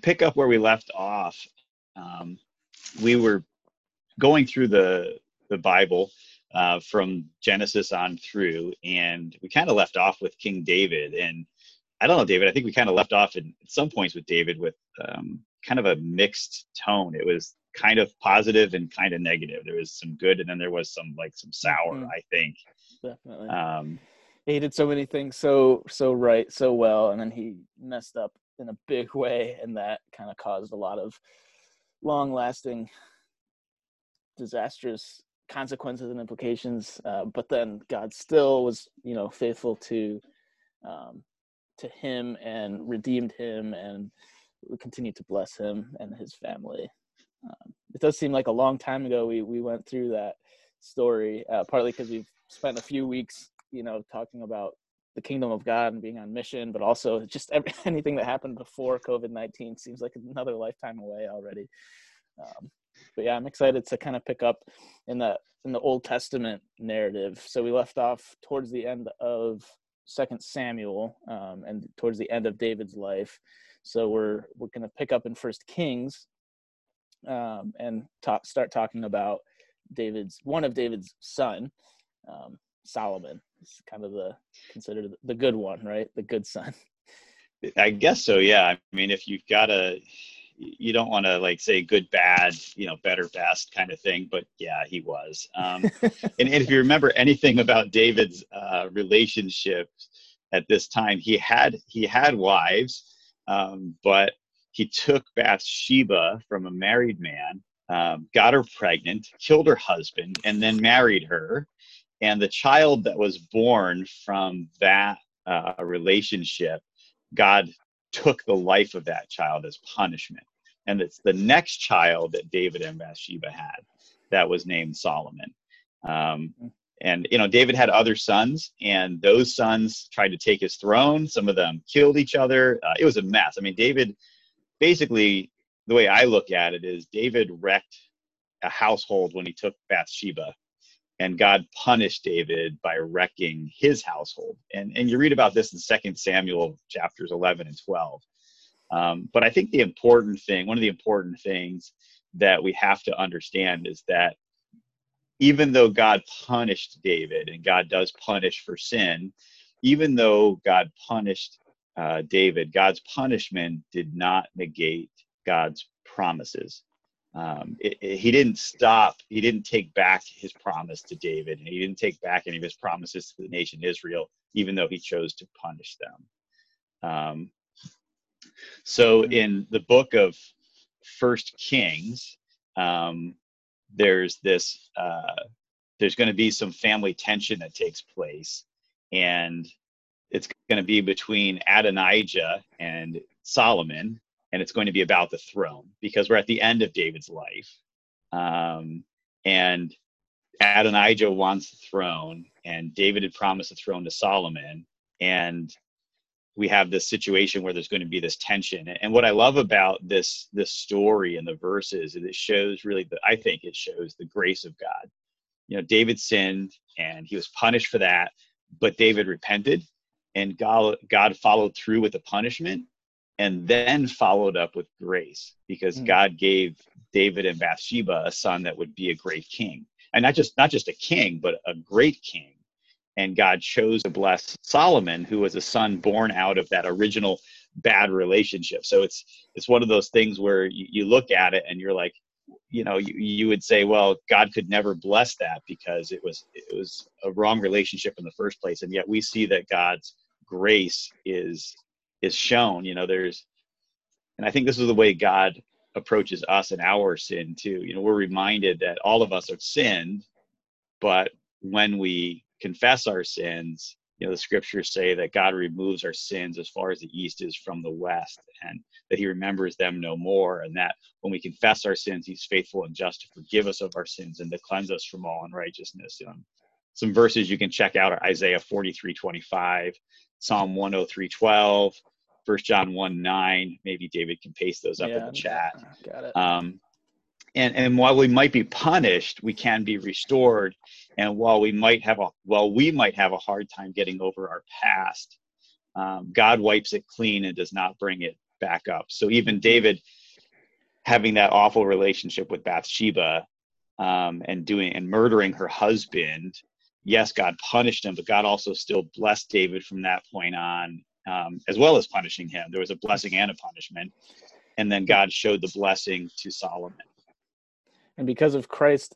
to pick up where we left off, um, we were going through the the Bible uh, from Genesis on through, and we kind of left off with King David. And I don't know, David. I think we kind of left off in, at some points with David with um, kind of a mixed tone. It was kind of positive and kind of negative. There was some good, and then there was some like some sour. Mm-hmm. I think definitely. Um, he did so many things so so right so well, and then he messed up in a big way, and that kind of caused a lot of long lasting disastrous consequences and implications. Uh, but then God still was, you know, faithful to um, to him and redeemed him and we continue to bless him and his family. Um, it does seem like a long time ago we we went through that story, uh, partly because we've spent a few weeks, you know, talking about the kingdom of God and being on mission, but also just every, anything that happened before COVID nineteen seems like another lifetime away already. Um, but yeah, I'm excited to kind of pick up in the in the Old Testament narrative. So we left off towards the end of Second Samuel um, and towards the end of David's life. So we're we're going to pick up in First Kings um, and talk, start talking about David's one of David's son, um, Solomon. It's kind of the considered the good one, right? The good son. I guess so. Yeah. I mean, if you've got a you don't want to like say good bad you know better best kind of thing but yeah he was um, and, and, if you remember anything about david's uh, relationships at this time he had he had wives um, but he took bathsheba from a married man um, got her pregnant killed her husband and then married her and the child that was born from that uh, relationship god took the life of that child as punishment and it's the next child that David and Bathsheba had that was named Solomon. Um, and you know, David had other sons, and those sons tried to take his throne. Some of them killed each other. Uh, it was a mess. I mean, David, basically, the way I look at it is David wrecked a household when he took Bathsheba, and God punished David by wrecking his household. And and you read about this in Second Samuel chapters 11 and 12. Um, but I think the important thing, one of the important things that we have to understand is that even though God punished David and God does punish for sin, even though God punished uh, David, God's punishment did not negate God's promises. Um, it, it, he didn't stop, he didn't take back his promise to David, and he didn't take back any of his promises to the nation Israel, even though he chose to punish them. Um, so in the book of First Kings, um, there's this uh, there's going to be some family tension that takes place, and it's going to be between Adonijah and Solomon, and it's going to be about the throne because we're at the end of David's life, um, and Adonijah wants the throne, and David had promised the throne to Solomon, and we have this situation where there's going to be this tension. And what i love about this this story and the verses is it shows really the, i think it shows the grace of god. You know david sinned and he was punished for that but david repented and god god followed through with the punishment and then followed up with grace because mm-hmm. god gave david and bathsheba a son that would be a great king and not just not just a king but a great king and God chose to bless Solomon, who was a son born out of that original bad relationship. So it's it's one of those things where you, you look at it and you're like, you know, you, you would say, well, God could never bless that because it was it was a wrong relationship in the first place, and yet we see that God's grace is is shown. You know, there's, and I think this is the way God approaches us and our sin too. You know, we're reminded that all of us have sinned, but when we confess our sins, you know, the scriptures say that God removes our sins as far as the east is from the west, and that He remembers them no more. And that when we confess our sins, He's faithful and just to forgive us of our sins and to cleanse us from all unrighteousness. Some verses you can check out are Isaiah 43 25, Psalm 103 12, 1 John 1 9. Maybe David can paste those up yeah, in the chat. Got it. Um, and and while we might be punished we can be restored and while we might have a while we might have a hard time getting over our past um, god wipes it clean and does not bring it back up. So even David having that awful relationship with Bathsheba um, and doing and murdering her husband, yes, God punished him, but God also still blessed David from that point on, um, as well as punishing him. There was a blessing and a punishment. And then God showed the blessing to Solomon. And because of Christ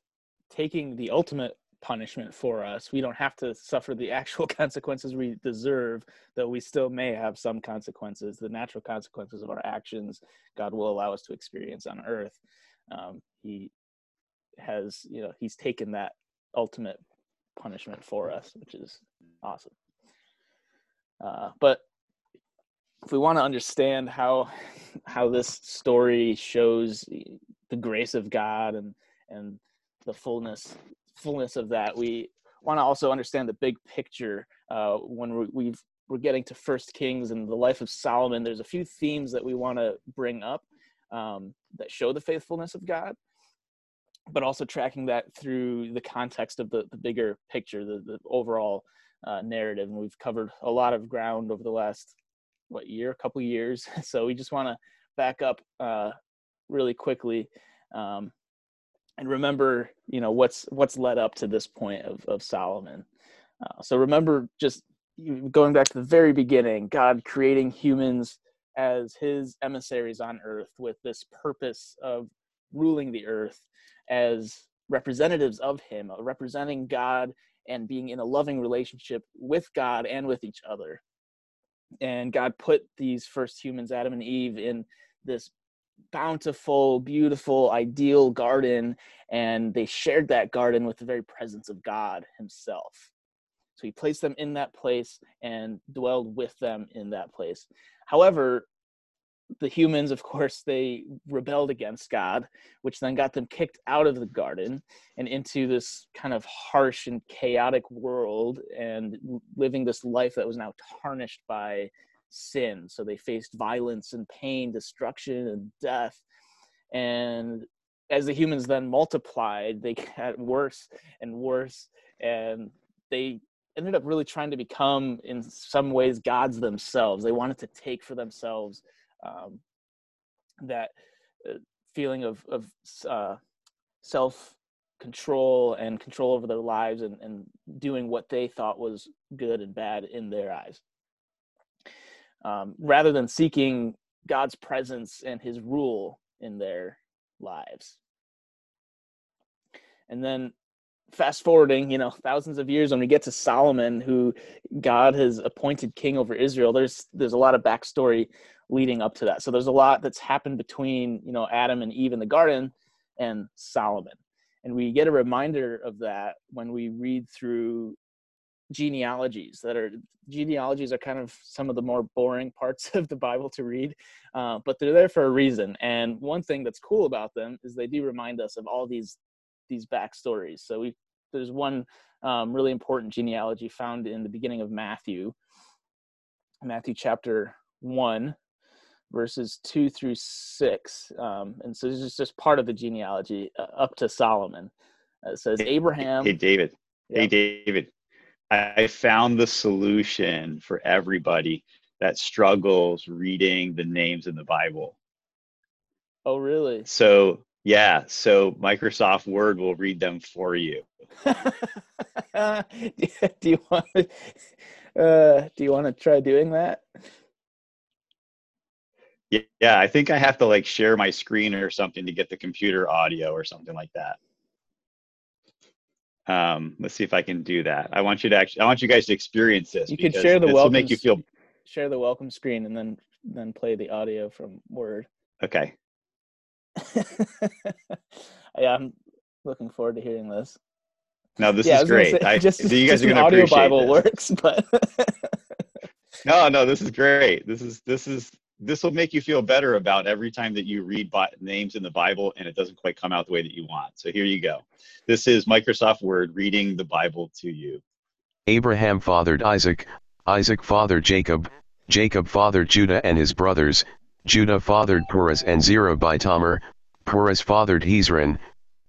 taking the ultimate punishment for us. We don't have to suffer the actual consequences we deserve, though we still may have some consequences. The natural consequences of our actions, God will allow us to experience on earth. Um, he has, you know, He's taken that ultimate punishment for us, which is awesome. Uh, but if we want to understand how how this story shows the grace of God and and the fullness fullness of that, we want to also understand the big picture. Uh, when we, have we're getting to First Kings and the life of Solomon, there's a few themes that we want to bring up um, that show the faithfulness of God, but also tracking that through the context of the, the bigger picture, the, the overall uh, narrative. And we've covered a lot of ground over the last what year, a couple years. So we just want to back up uh, really quickly um, and remember you know what's what's led up to this point of of solomon uh, so remember just going back to the very beginning god creating humans as his emissaries on earth with this purpose of ruling the earth as representatives of him uh, representing god and being in a loving relationship with god and with each other and god put these first humans adam and eve in this bountiful, beautiful, ideal garden, and they shared that garden with the very presence of God Himself. So He placed them in that place and dwelled with them in that place. However, the humans, of course, they rebelled against God, which then got them kicked out of the garden and into this kind of harsh and chaotic world and living this life that was now tarnished by sin. So they faced violence and pain, destruction and death. And as the humans then multiplied, they got worse and worse. And they ended up really trying to become, in some ways, gods themselves. They wanted to take for themselves um, that uh, feeling of, of uh, self control and control over their lives and, and doing what they thought was good and bad in their eyes um, rather than seeking God's presence and his rule in their lives. And then fast forwarding, you know, thousands of years when we get to Solomon, who God has appointed king over Israel, there's there's a lot of backstory leading up to that. So there's a lot that's happened between, you know, Adam and Eve in the garden and Solomon. And we get a reminder of that when we read through genealogies that are genealogies are kind of some of the more boring parts of the bible to read uh, but they're there for a reason and one thing that's cool about them is they do remind us of all these these backstories so we there's one um, really important genealogy found in the beginning of matthew matthew chapter 1 verses 2 through 6 um, and so this is just part of the genealogy uh, up to solomon it says abraham hey david hey david I found the solution for everybody that struggles reading the names in the Bible. Oh, really? So, yeah, so Microsoft Word will read them for you. do you want to, uh, do you want to try doing that? Yeah, yeah, I think I have to like share my screen or something to get the computer audio or something like that. Um, let's see if I can do that. I want you to actually, I want you guys to experience this. You can share the welcome. make you feel. Share the welcome screen and then then play the audio from Word. Okay. yeah, I'm looking forward to hearing this. No, this yeah, is great. Say, I, just, you guys are going to audio Bible this. works, but no, no, this is great. This is this is this will make you feel better about every time that you read names in the Bible and it doesn't quite come out the way that you want. So here you go. This is Microsoft Word reading the Bible to you. Abraham fathered Isaac, Isaac fathered Jacob, Jacob fathered Judah and his brothers, Judah fathered Perez and Zerah by Tamar, Perez fathered Hezron,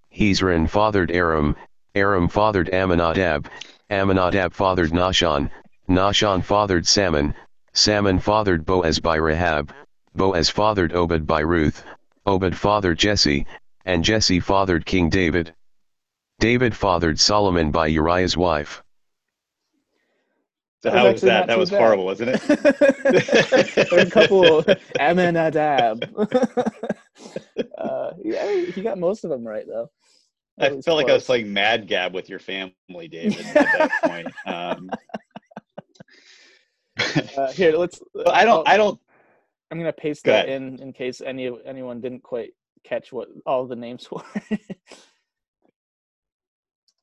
Hezron fathered Aram, Aram fathered Amminadab, Amminadab fathered Nahshon, Nahshon fathered Salmon, Salmon fathered Boaz by Rahab, Boaz fathered Obed by Ruth, Obed fathered Jesse, and Jesse fathered King David. David fathered Solomon by Uriah's wife. So how was that? That was bad. horrible, wasn't it? a couple Amenadab. uh, yeah, he got most of them right though. That I felt close. like I was playing Mad Gab with your family, David, at that point. Um, uh, here, let's. I don't. I don't. I'm gonna paste Go that ahead. in in case any anyone didn't quite catch what all the names were.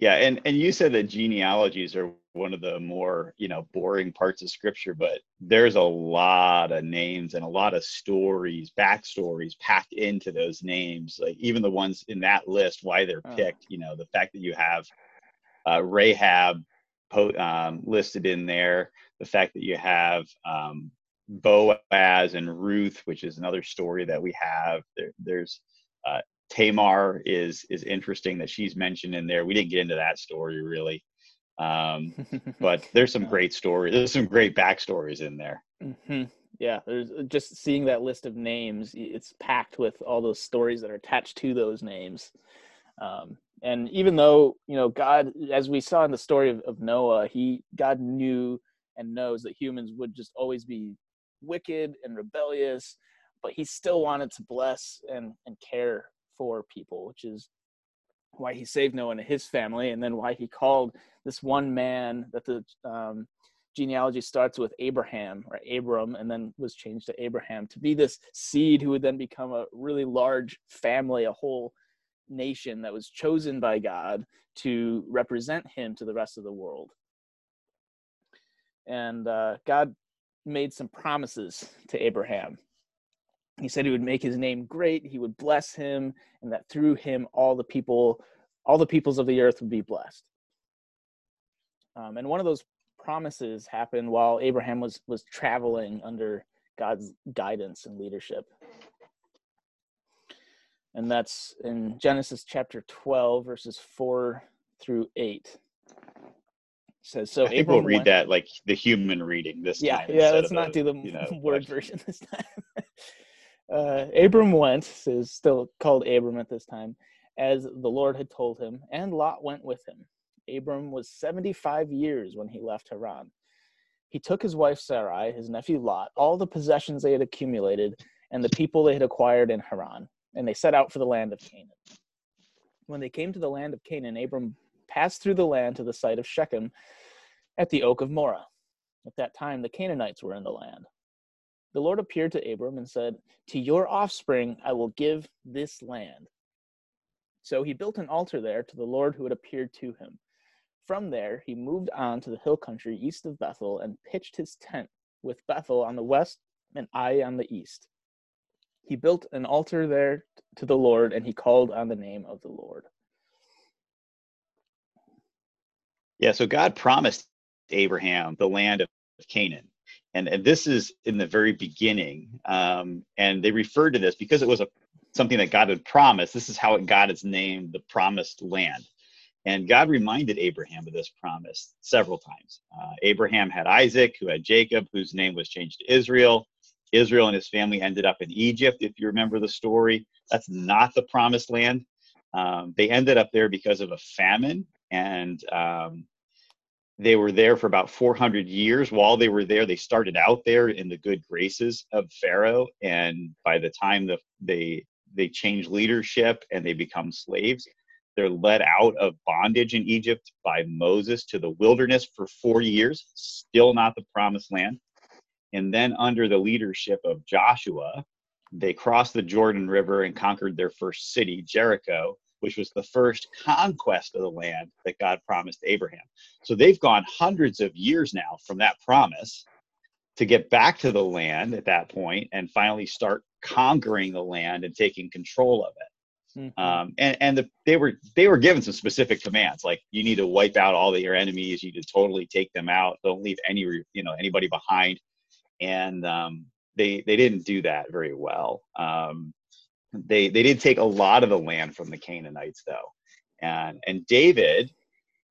Yeah, and and you said that genealogies are one of the more you know boring parts of scripture, but there's a lot of names and a lot of stories, backstories packed into those names. Like even the ones in that list, why they're oh. picked. You know, the fact that you have uh, Rahab po- um, listed in there, the fact that you have um, Boaz and Ruth, which is another story that we have. There, there's uh, Tamar is is interesting that she's mentioned in there. We didn't get into that story really, um, but there's some great stories. There's some great backstories in there. Mm-hmm. Yeah, there's just seeing that list of names. It's packed with all those stories that are attached to those names. Um, and even though you know God, as we saw in the story of, of Noah, he God knew and knows that humans would just always be wicked and rebellious, but he still wanted to bless and, and care for people, which is why he saved Noah and his family, and then why he called this one man that the um, genealogy starts with Abraham or Abram, and then was changed to Abraham to be this seed who would then become a really large family, a whole nation that was chosen by God to represent him to the rest of the world. And uh, God made some promises to Abraham. He said he would make his name great, he would bless him, and that through him all the people, all the peoples of the earth would be blessed. Um, and one of those promises happened while Abraham was was traveling under God's guidance and leadership. And that's in Genesis chapter 12, verses 4 through 8 says so. I think Abram we'll read went, that like the human reading this yeah, time. Yeah, let's not do the you know, word version this time. uh, Abram went, is still called Abram at this time, as the Lord had told him, and Lot went with him. Abram was 75 years when he left Haran. He took his wife Sarai, his nephew Lot, all the possessions they had accumulated, and the people they had acquired in Haran, and they set out for the land of Canaan. When they came to the land of Canaan, Abram passed through the land to the site of Shechem at the oak of Moreh. At that time, the Canaanites were in the land. The Lord appeared to Abram and said, To your offspring I will give this land. So he built an altar there to the Lord who had appeared to him. From there, he moved on to the hill country east of Bethel and pitched his tent with Bethel on the west and Ai on the east. He built an altar there to the Lord, and he called on the name of the Lord. Yeah, so God promised Abraham the land of Canaan. And, and this is in the very beginning. Um, and they referred to this because it was a something that God had promised. This is how it got its name, the promised land. And God reminded Abraham of this promise several times. Uh, Abraham had Isaac, who had Jacob, whose name was changed to Israel. Israel and his family ended up in Egypt, if you remember the story. That's not the promised land. Um, they ended up there because of a famine, and um, they were there for about 400 years. While they were there, they started out there in the good graces of Pharaoh, and by the time the, they they change leadership and they become slaves, they're led out of bondage in Egypt by Moses to the wilderness for 40 years, still not the promised land. And then under the leadership of Joshua, they crossed the Jordan River and conquered their first city, Jericho, which was the first conquest of the land that God promised Abraham. So they've gone hundreds of years now from that promise to get back to the land at that point and finally start conquering the land and taking control of it. Mm-hmm. Um, and and the, they were they were given some specific commands like you need to wipe out all of your enemies, you need to totally take them out, don't leave any you know anybody behind, and um, they they didn't do that very well. Um, they they did take a lot of the land from the Canaanites though, and and David,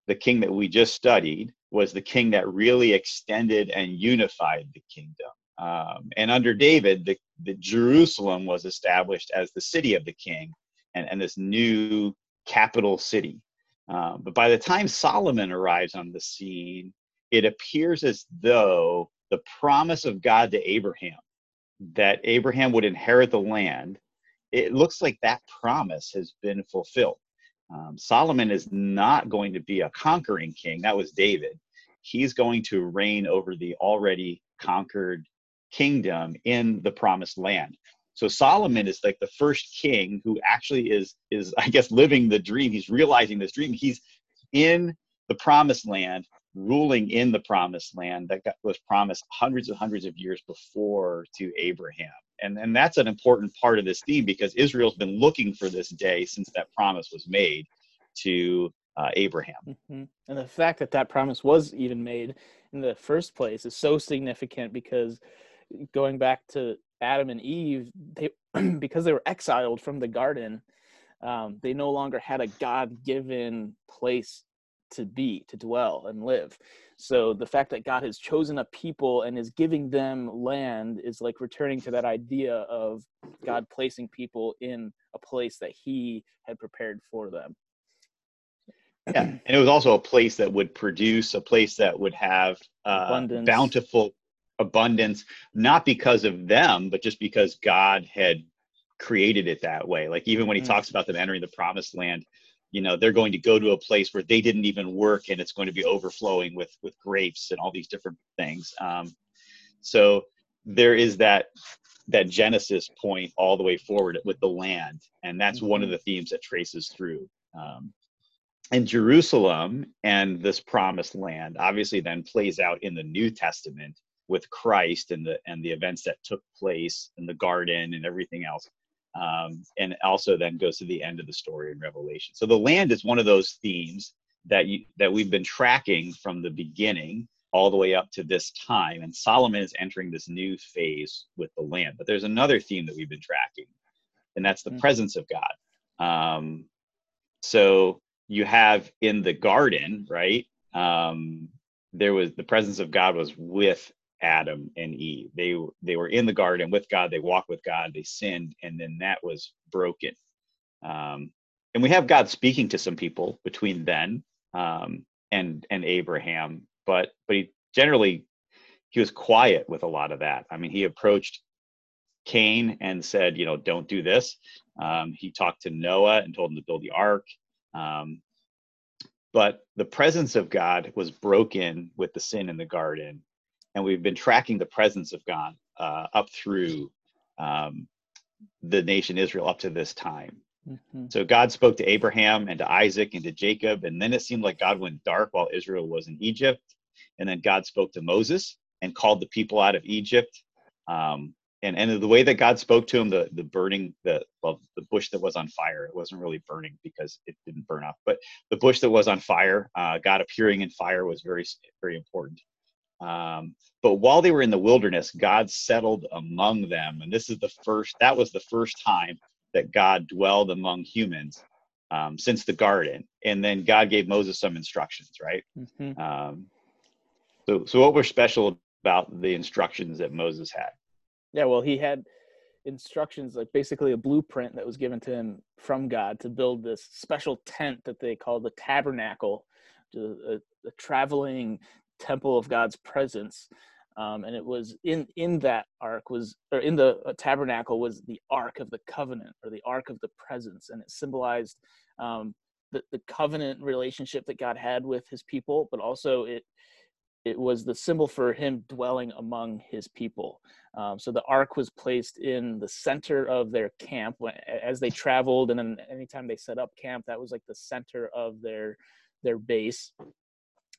the king that we just studied, was the king that really extended and unified the kingdom. Um, and under David, the, the Jerusalem was established as the city of the king and, and this new capital city. Um, but by the time Solomon arrives on the scene, it appears as though the promise of God to Abraham, that Abraham would inherit the land, it looks like that promise has been fulfilled. Um, Solomon is not going to be a conquering king. That was David. He's going to reign over the already conquered kingdom in the promised land. So Solomon is like the first king who actually is is I guess living the dream. He's realizing this dream. He's in the promised land, ruling in the promised land that was promised hundreds and hundreds of years before to Abraham. And and that's an important part of this theme because Israel's been looking for this day since that promise was made to uh, Abraham. Mm-hmm. And the fact that that promise was even made in the first place is so significant because going back to Adam and Eve, they because they were exiled from the garden, um, they no longer had a God-given place to be, to dwell and live. So the fact that God has chosen a people and is giving them land is like returning to that idea of God placing people in a place that He had prepared for them. Yeah, and it was also a place that would produce, a place that would have uh, bountiful abundance, not because of them, but just because God had created it that way. Like even when he mm. talks about them entering the promised land, you know, they're going to go to a place where they didn't even work and it's going to be overflowing with with grapes and all these different things. Um, so there is that that genesis point all the way forward with the land and that's mm-hmm. one of mm-hmm. the themes that traces through um, and jerusalem and this promised land obviously then plays out in the new testament with Christ and the and the events that took place in the garden and everything else. Um, and also then goes to the end of the story in Revelation. So the land is one of those themes that you that we've been tracking from the beginning all the way up to this time. And Solomon is entering this new phase with the land. But there's another theme that we've been tracking, and that's the mm-hmm. presence of God. Um, so you have in the garden, right? Um, there was the presence of God was with Adam and Eve. They they were in the garden with God. They walked with God. They sinned, and then that was broken. Um, and we have God speaking to some people between then um, and and Abraham, but but he generally he was quiet with a lot of that. I mean, he approached Cain and said, you know, don't do this. Um, he talked to Noah and told him to build the ark. Um, but the presence of God was broken with the sin in the garden and we've been tracking the presence of God uh, up through um, the nation Israel up to this time. Mm-hmm. So God spoke to Abraham and to Isaac and to Jacob, and then it seemed like God went dark while Israel was in Egypt. And then God spoke to Moses and called the people out of Egypt. Um, and and the way that God spoke to him, the the burning the well the bush that was on fire, it wasn't really burning because it didn't burn up, but the bush that was on fire, uh, God appearing in fire was very very important. Um, but while they were in the wilderness, God settled among them. And this is the first, that was the first time that God dwelled among humans um, since the garden. And then God gave Moses some instructions, right? Mm-hmm. Um, so, so what was special about the instructions that Moses had? Yeah, well, he had instructions, like basically a blueprint that was given to him from God to build this special tent that they called the tabernacle, a, a traveling temple of God's presence. Um, and it was in in that ark was or in the uh, tabernacle was the ark of the covenant or the ark of the presence, and it symbolized um, the the covenant relationship that God had with His people, but also it it was the symbol for Him dwelling among His people. Um, so the ark was placed in the center of their camp as they traveled, and then anytime they set up camp, that was like the center of their their base.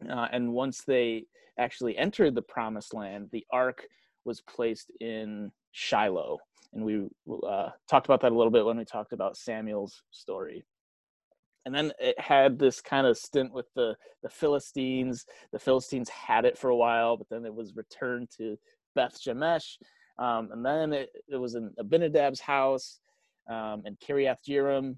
Uh, and once they actually entered the promised land, the ark was placed in Shiloh. And we uh, talked about that a little bit when we talked about Samuel's story. And then it had this kind of stint with the, the Philistines. The Philistines had it for a while, but then it was returned to Beth Shemesh. Um, and then it, it was in Abinadab's house um, in Kiriath Jearim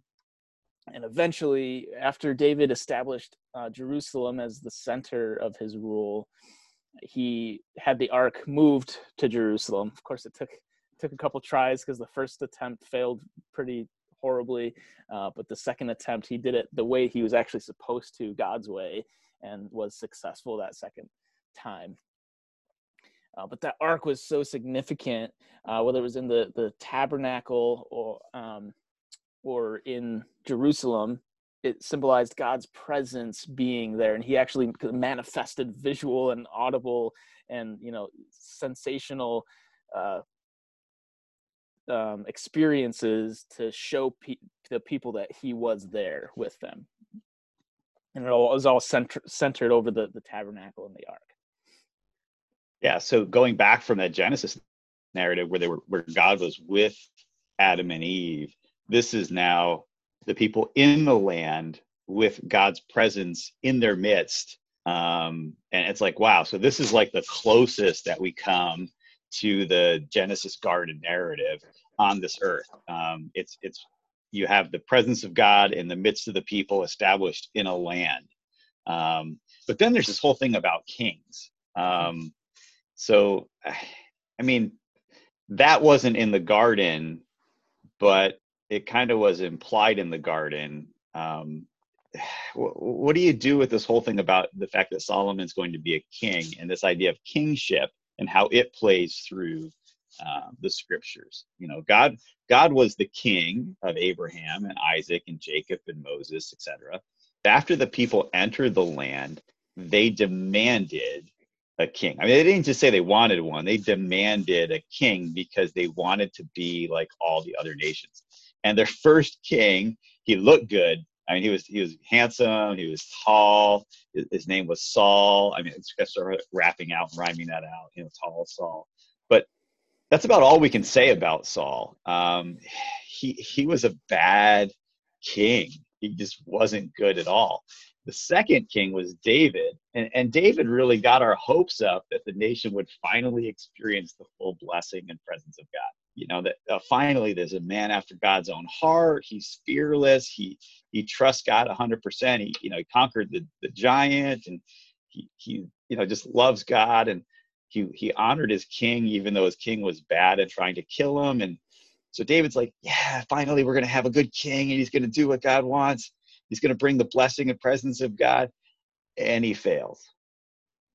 and eventually, after David established uh, Jerusalem as the center of his rule, he had the ark moved to Jerusalem. Of course, it took took a couple tries because the first attempt failed pretty horribly, uh, but the second attempt he did it the way he was actually supposed to, God's way, and was successful that second time. Uh, but that ark was so significant, uh, whether it was in the the tabernacle or um, or in Jerusalem, it symbolized God's presence being there, and He actually manifested visual and audible and you know sensational uh, um, experiences to show pe- the people that He was there with them, and it all was all center- centered over the the tabernacle and the ark. Yeah, so going back from that Genesis narrative where they were where God was with Adam and Eve, this is now the people in the land with God's presence in their midst. Um, and it's like, wow, so this is like the closest that we come to the Genesis garden narrative on this earth. Um, it's it's you have the presence of God in the midst of the people established in a land. Um, but then there's this whole thing about kings. Um, so, I mean, that wasn't in the garden, but it kind of was implied in the garden. Um, what, what do you do with this whole thing about the fact that Solomon's going to be a king and this idea of kingship and how it plays through uh, the scriptures? You know, God God was the king of Abraham and Isaac and Jacob and Moses, etc. After the people entered the land, they demanded a king. I mean, they didn't just say they wanted one; they demanded a king because they wanted to be like all the other nations and their first king, he looked good. I mean, he was he was handsome. He was tall. His, his name was Saul. I mean, it's gonna start rapping out and rhyming that out. You know, tall Saul. But that's about all we can say about Saul. Um, he he was a bad king. He just wasn't good at all. The second king was David, and, and David really got our hopes up that the nation would finally experience the full blessing and presence of God you know that uh, finally there's a man after god's own heart. He's fearless. He he trusts god 100% he you know he conquered the, the giant and he he you know just loves god and he he honored his king even though his king was bad and trying to kill him. And so david's like yeah finally we're going to have a good king and he's going to do what god wants. He's going to bring the blessing and presence of god. And he fails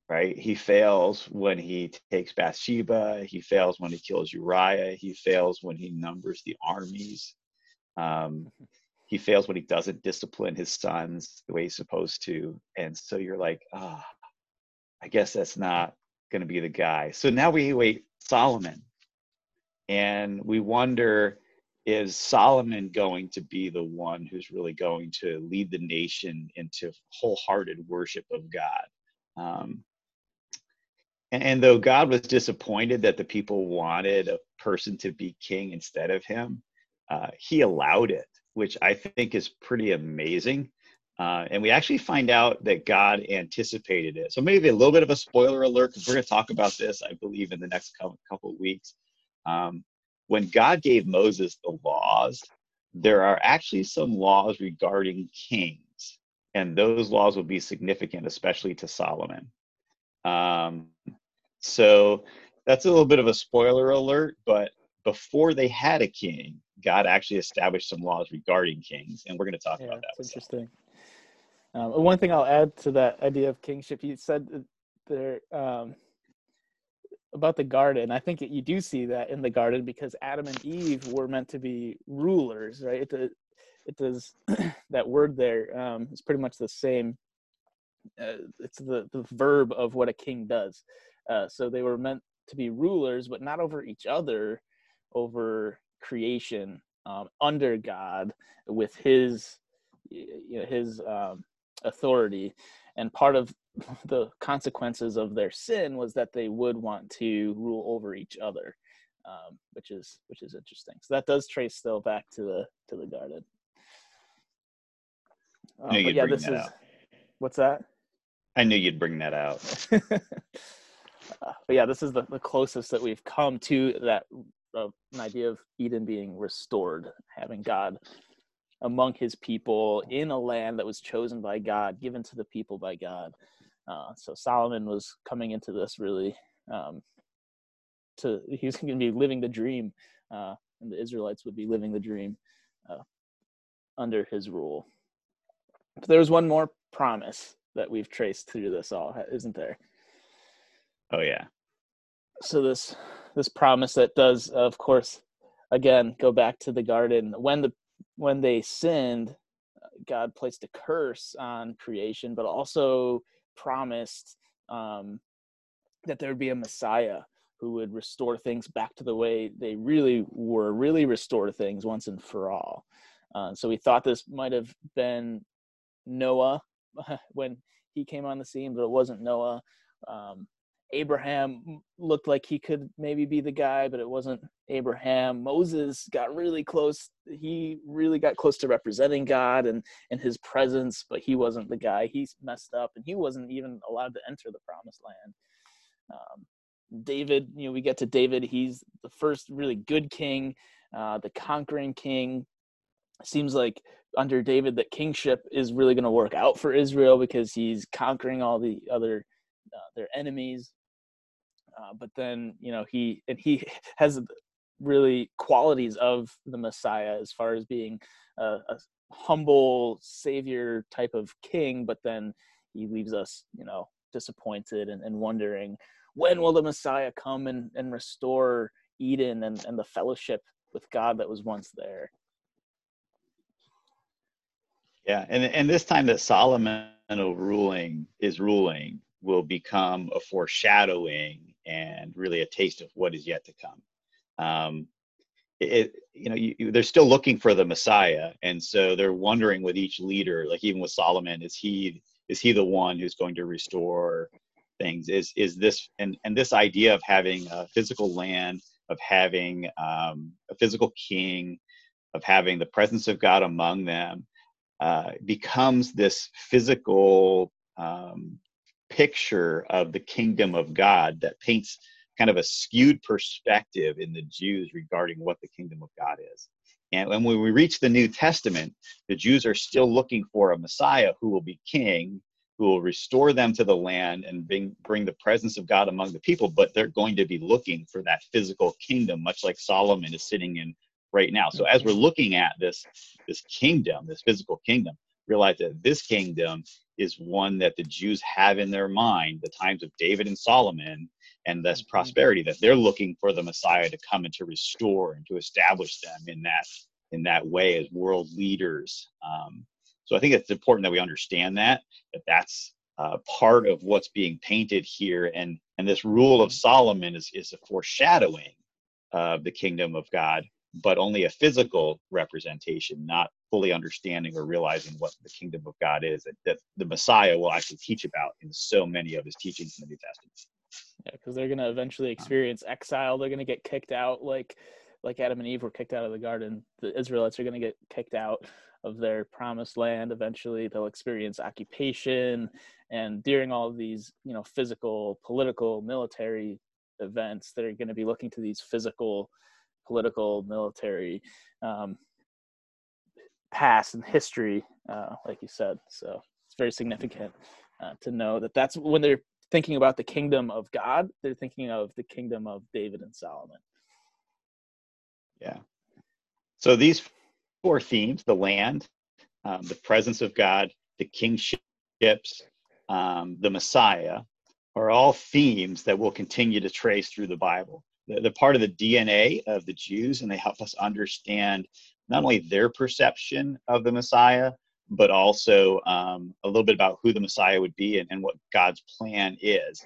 right? He fails when he takes Bathsheba. He fails when he kills Uriah. He fails when he numbers the armies. Um, he fails when he doesn't discipline his sons the way he's supposed to. And so you're like, ah, oh, I guess that's not going to be the guy. So now we wait Solomon. And we wonder is Solomon going to be the one who's really going to lead the nation into wholehearted worship of God? Um, and though God was disappointed that the people wanted a person to be king instead of him, uh, he allowed it, which I think is pretty amazing. Uh, and we actually find out that God anticipated it. So maybe a little bit of a spoiler alert, because we're going to talk about this, I believe, in the next couple of weeks. Um, when God gave Moses the laws, there are actually some laws regarding kings, and those laws will be significant, especially to Solomon. Um, so that's a little bit of a spoiler alert, but before they had a king, God actually established some laws regarding kings, and we're going to talk yeah, about that. That's interesting. Um, one thing I'll add to that idea of kingship, you said there um, about the garden. I think you do see that in the garden because Adam and Eve were meant to be rulers, right? It, it does that word there um, is pretty much the same. Uh, it's the the verb of what a king does. Uh, so they were meant to be rulers, but not over each other, over creation, um, under God, with His, you know, His um, authority. And part of the consequences of their sin was that they would want to rule over each other, um, which is which is interesting. So that does trace still back to the to the garden. Um, yeah, this is out. What's that? I knew you'd bring that out. Uh, but yeah, this is the, the closest that we've come to that uh, an idea of Eden being restored, having God among His people in a land that was chosen by God, given to the people by God. Uh, so Solomon was coming into this really um, to he's going to be living the dream, uh, and the Israelites would be living the dream uh, under his rule. But there was one more promise that we've traced through this all, isn't there? Oh yeah. So this this promise that does, of course, again go back to the garden when the when they sinned, God placed a curse on creation, but also promised um, that there would be a Messiah who would restore things back to the way they really were, really restore things once and for all. Uh, so we thought this might have been Noah when he came on the scene, but it wasn't Noah. Um, Abraham looked like he could maybe be the guy, but it wasn't Abraham. Moses got really close. He really got close to representing God and, and his presence, but he wasn't the guy. He messed up and he wasn't even allowed to enter the promised land. Um, David, you know, we get to David. He's the first really good king, uh, the conquering king. Seems like under David that kingship is really going to work out for Israel because he's conquering all the other uh, their enemies. Uh, but then you know he and he has really qualities of the Messiah as far as being a, a humble savior type of king. But then he leaves us, you know, disappointed and, and wondering when will the Messiah come and, and restore Eden and, and the fellowship with God that was once there. Yeah, and and this time that Solomon ruling is ruling will become a foreshadowing and really a taste of what is yet to come. Um, it, you know, you, you, they're still looking for the Messiah, and so they're wondering with each leader, like even with Solomon, is he is he the one who's going to restore things? Is is this and and this idea of having a physical land, of having um, a physical king, of having the presence of God among them, uh, becomes this physical um, picture of the kingdom of God that paints kind of a skewed perspective in the Jews regarding what the kingdom of God is. And when we reach the New Testament, the Jews are still looking for a Messiah who will be king, who will restore them to the land and bring, bring the presence of God among the people, but they're going to be looking for that physical kingdom, much like Solomon is sitting in right now. So as we're looking at this, this kingdom, this physical kingdom, realize that this kingdom is one that the Jews have in their mind, the times of David and Solomon, and this mm-hmm. prosperity that they're looking for the Messiah to come and to restore and to establish them in that in that way as world leaders. Um, so I think it's important that we understand that that that's uh, part of what's being painted here, and and this rule of Solomon is is a foreshadowing of the kingdom of God, but only a physical representation, not fully understanding or realizing what the kingdom of God is that, that the Messiah will actually teach about in so many of his teachings in the New Testament. Yeah, because they're going to eventually uh. experience exile. They're going to get kicked out, like like Adam and Eve were kicked out of the garden. The Israelites are going to get kicked out of their promised land. Eventually, they'll experience occupation, and during all of these, you know, physical, political, military events, they're going to be looking to these physical, political, military um, past and history, uh, like you said. So it's very significant uh, to know that that's when they're thinking about the kingdom of God, they're thinking of the kingdom of David and Solomon. Yeah. So these four themes the land, um, the presence of God, the kingships, um, the Messiah are all themes that we'll continue to trace through the Bible. They're part of the DNA of the Jews, and they help us understand not only their perception of the Messiah, but also um, a little bit about who the Messiah would be and, and what God's plan is.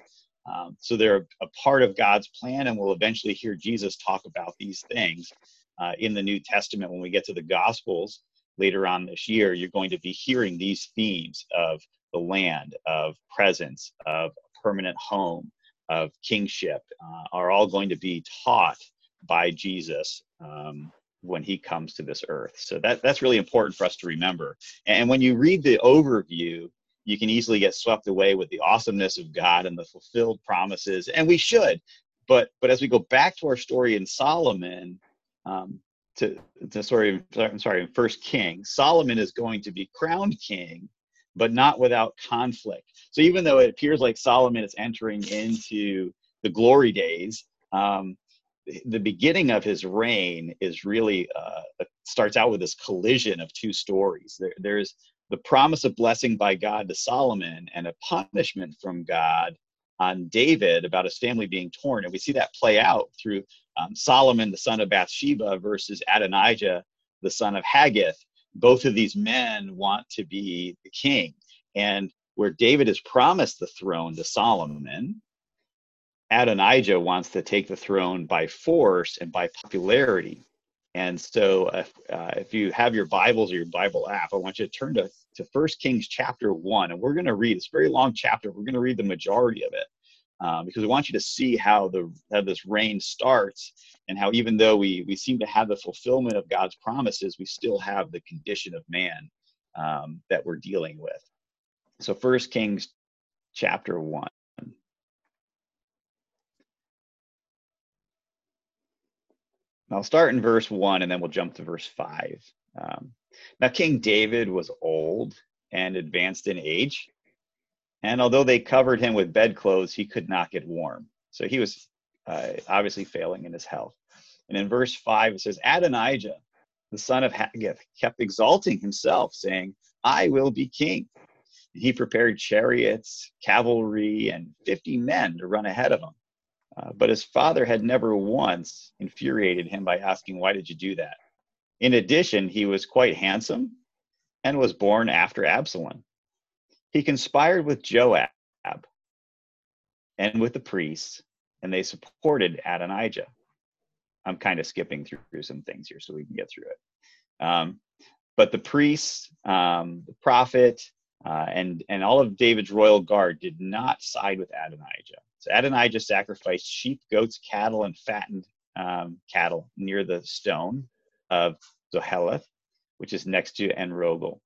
Um, so they're a part of God's plan, and we'll eventually hear Jesus talk about these things uh, in the New Testament when we get to the Gospels later on this year. You're going to be hearing these themes of the land, of presence, of permanent home, of kingship, uh, are all going to be taught by Jesus um, when he comes to this earth. So that, that's really important for us to remember. And when you read the overview, you can easily get swept away with the awesomeness of God and the fulfilled promises, and we should. But but as we go back to our story in Solomon, um, to to sorry, I'm sorry, in First King, Solomon is going to be crowned king but not without conflict. So even though it appears like Solomon is entering into the glory days, um, the beginning of his reign is really uh, starts out with this collision of two stories. There, there's the promise of blessing by God to Solomon and a punishment from God on David about his family being torn. And we see that play out through um, Solomon, the son of Bathsheba, versus Adonijah, the son of Haggith. Both of these men want to be the king. And where David has promised the throne to Solomon, Adonijah wants to take the throne by force and by popularity. And so, if, uh, if you have your Bibles or your Bible app, I want you to turn to, to 1 Kings chapter 1. And we're going to read, a very long chapter. We're going to read the majority of it uh, because we want you to see how, the, how this reign starts and how, even though we, we seem to have the fulfillment of God's promises, we still have the condition of man um, that we're dealing with. So, First Kings chapter 1. I'll start in verse 1 and then we'll jump to verse 5. Um, now, King David was old and advanced in age. And although they covered him with bedclothes, he could not get warm. So he was uh, obviously failing in his health. And in verse 5, it says, Adonijah, the son of Haggith, kept exalting himself, saying, I will be king. And he prepared chariots, cavalry, and 50 men to run ahead of him. Uh, but his father had never once infuriated him by asking, Why did you do that? In addition, he was quite handsome and was born after Absalom. He conspired with Joab and with the priests, and they supported Adonijah. I'm kind of skipping through some things here so we can get through it. Um, but the priests, um, the prophet, uh, and and all of David's royal guard did not side with Adonijah. So Adonijah sacrificed sheep, goats, cattle, and fattened um, cattle near the stone of Zoheleth, which is next to En-rogel.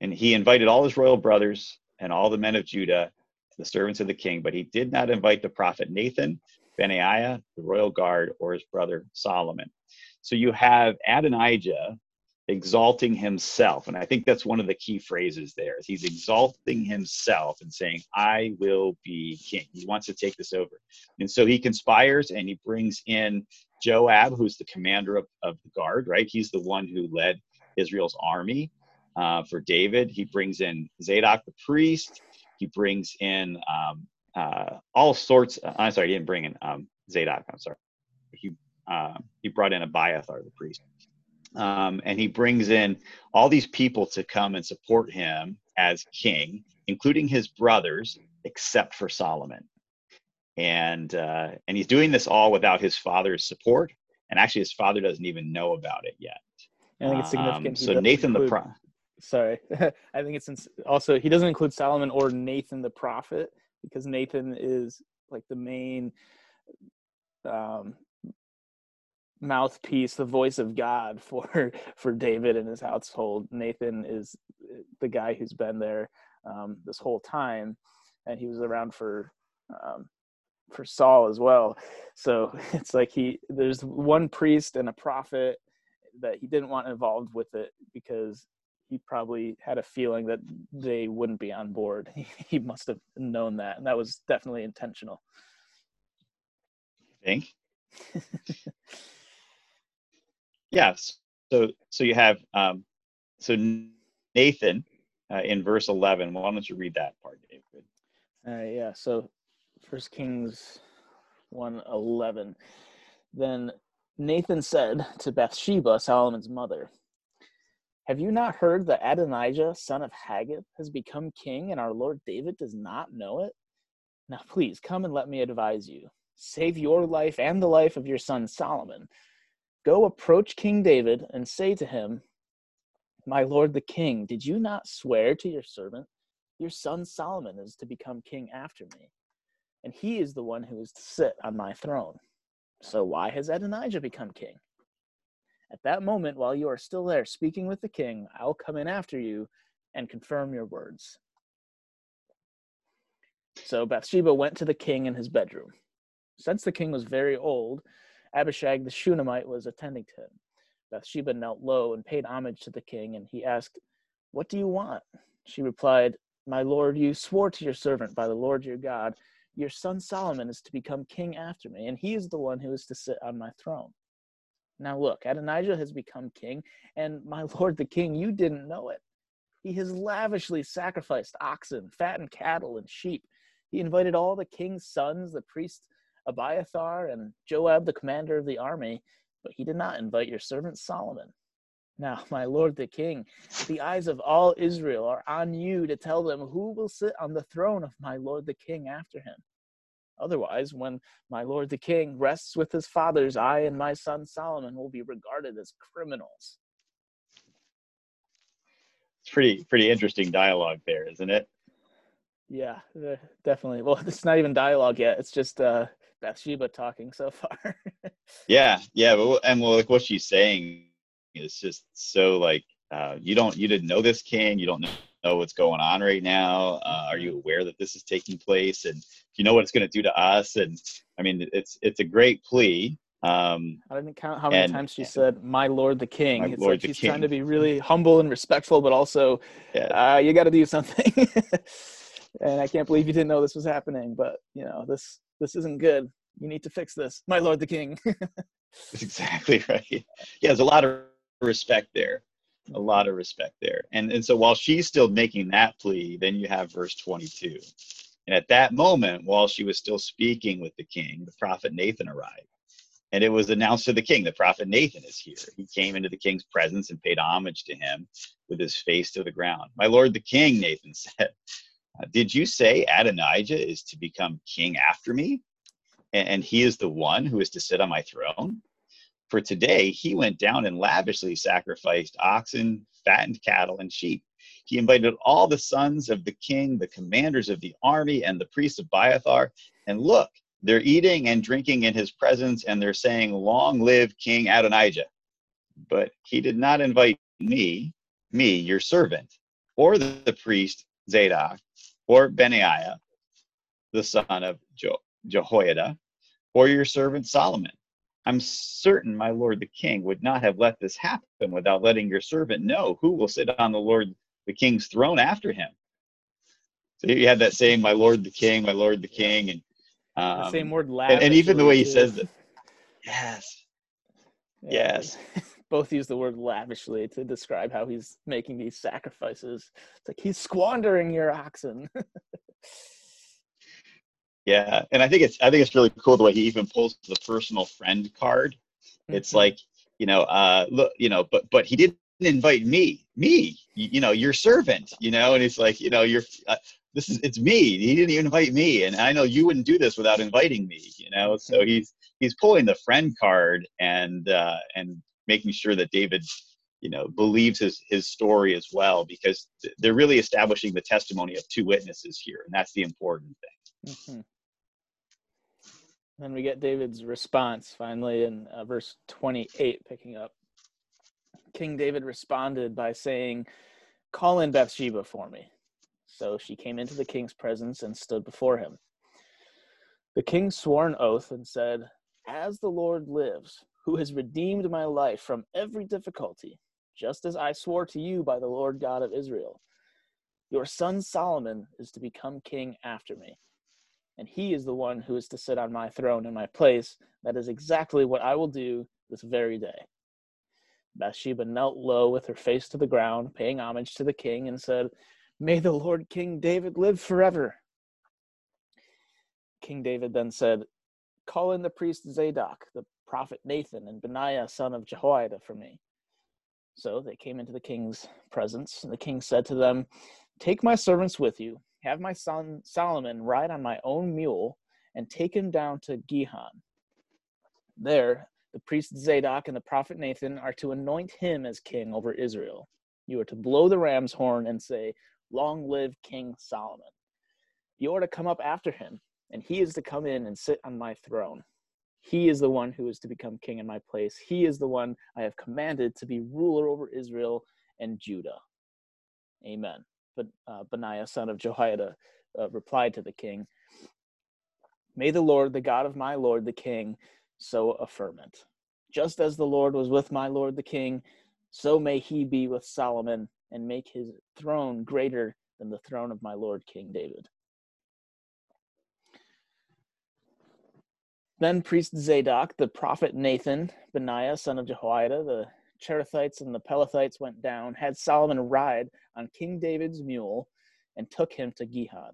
And he invited all his royal brothers and all the men of Judah, the servants of the king, but he did not invite the prophet Nathan, Benaiah, the royal guard, or his brother Solomon. So you have Adonijah exalting himself. And i think that's one of the key phrases there he's exalting himself and saying i will be king. He wants to take this over. And so he conspires and he brings in joab who's the commander of, of the guard right? He's the one who led israel's army uh, for david he brings in zadok the priest he brings in um, uh, all sorts uh, i'm sorry he didn't bring in um, zadok i'm sorry he uh, he brought in abiathar the priest um, and he brings in all these people to come and support him as king, including his brothers, except for Solomon. And uh, and he's doing this all without his father's support, and actually his father doesn't even know about it yet. I think it's significant. Um, so Nathan include, the pro- sorry, I think it's also he doesn't include Solomon or Nathan the prophet because Nathan is like the main um, mouthpiece, the voice of God for for David and his household. Nathan is the guy who's been there um, this whole time, and he was around for um, for Saul as well. So it's like he there's one priest and a prophet that he didn't want involved with it because he probably had a feeling that they wouldn't be on board. He, he must have known that, and that was definitely intentional. think. Yes. So so you have um, so Nathan uh, in verse eleven. Why don't you read that part, David? Uh, yeah. So First Kings one eleven. Then Nathan said to Bathsheba, Solomon's mother, Have you not heard that Adonijah, son of Haggith, has become king, and our Lord David does not know it? Now please come and let me advise you. Save your life and the life of your son Solomon Go approach King David and say to him, My lord the king, did you not swear to your servant, Your son Solomon is to become king after me, and he is the one who is to sit on my throne. So why has Adonijah become king? At that moment, while you are still there speaking with the king, I'll come in after you and confirm your words. So Bathsheba went to the king in his bedroom. Since the king was very old, Abishag the Shunammite was attending to him. Bathsheba knelt low and paid homage to the king, and he asked, What do you want? She replied, My Lord, you swore to your servant by the Lord your God, your son Solomon is to become king after me, and he is the one who is to sit on my throne. Now look, Adonijah has become king, and my lord the king, you didn't know it. He has lavishly sacrificed oxen, fattened cattle, and sheep. He invited all the king's sons, the priest Abiathar, and Joab, the commander of the army, but he did not invite your servant Solomon. Now, my lord the king, the eyes of all Israel are on you to tell them who will sit on the throne of my lord the king after him. Otherwise, when my lord the king rests with his fathers, I and my son Solomon will be regarded as criminals. It's pretty pretty interesting dialogue there, isn't it? Yeah, definitely. Well, it's not even dialogue yet. It's just uh, Bathsheba talking so far. yeah, yeah, but, and well, like what she's saying is just so like uh, you don't you didn't know this king, you don't know know what's going on right now? Uh, are you aware that this is taking place? And you know what it's going to do to us? And I mean, it's it's a great plea. Um, I didn't count how many and, times she said, "My Lord the King." It's Lord like she's King. trying to be really humble and respectful, but also, yeah. uh, you got to do something. and I can't believe you didn't know this was happening. But you know, this this isn't good. You need to fix this, my Lord the King. That's exactly right. Yeah, there's a lot of respect there a lot of respect there. And and so while she's still making that plea, then you have verse 22. And at that moment, while she was still speaking with the king, the prophet Nathan arrived. And it was announced to the king, the prophet Nathan is here. He came into the king's presence and paid homage to him with his face to the ground. My lord the king, Nathan said, uh, Did you say Adonijah is to become king after me? And he is the one who is to sit on my throne? For today, he went down and lavishly sacrificed oxen, fattened cattle, and sheep. He invited all the sons of the king, the commanders of the army, and the priests of Abiathar. And look, they're eating and drinking in his presence, and they're saying, Long live King Adonijah. But he did not invite me, me, your servant, or the, the priest Zadok, or Benaiah, the son of jo- Jehoiada, or your servant Solomon. I'm certain my lord the king would not have let this happen without letting your servant know who will sit on the lord the king's throne after him. So you had that saying, "My lord the king, my lord the king," and um, the same word, and, and, even the way he says it. Yes. Yeah. Yes. Both use the word lavishly to describe how he's making these sacrifices. It's like he's squandering your oxen. Yeah, and I think it's I think it's really cool the way he even pulls the personal friend card. Mm-hmm. It's like you know, uh, look, you know, but but he didn't invite me, me, you, you know, your servant, you know, and it's like you know, you're uh, this is it's me. He didn't even invite me, and I know you wouldn't do this without inviting me, you know. So mm-hmm. he's he's pulling the friend card and uh, and making sure that David you know believes his his story as well because they're really establishing the testimony of two witnesses here and that's the important thing mm-hmm. Then we get David's response finally in uh, verse 28, picking up. King David responded by saying, Call in Bathsheba for me. So she came into the king's presence and stood before him. The king swore an oath and said, As the Lord lives, who has redeemed my life from every difficulty, just as I swore to you by the Lord God of Israel, your son Solomon is to become king after me and he is the one who is to sit on my throne in my place. That is exactly what I will do this very day. Bathsheba knelt low with her face to the ground, paying homage to the king, and said, May the Lord King David live forever. King David then said, Call in the priest Zadok, the prophet Nathan, and Benaiah, son of Jehoiada, for me. So they came into the king's presence, and the king said to them, Take my servants with you have my son Solomon ride on my own mule and take him down to Gihon. There, the priest Zadok and the prophet Nathan are to anoint him as king over Israel. You are to blow the ram's horn and say, Long live King Solomon. You are to come up after him, and he is to come in and sit on my throne. He is the one who is to become king in my place. He is the one I have commanded to be ruler over Israel and Judah. Amen but uh, Benaiah, son of Jehoiada, uh, replied to the king, May the Lord, the God of my Lord the king, so affirm it. Just as the Lord was with my Lord the king, so may he be with Solomon and make his throne greater than the throne of my lord King David. Then priest Zadok, the prophet Nathan, Benaiah, son of Jehoiada, the Cherethites and the Pelethites went down, had Solomon ride on King David's mule, and took him to Gihon.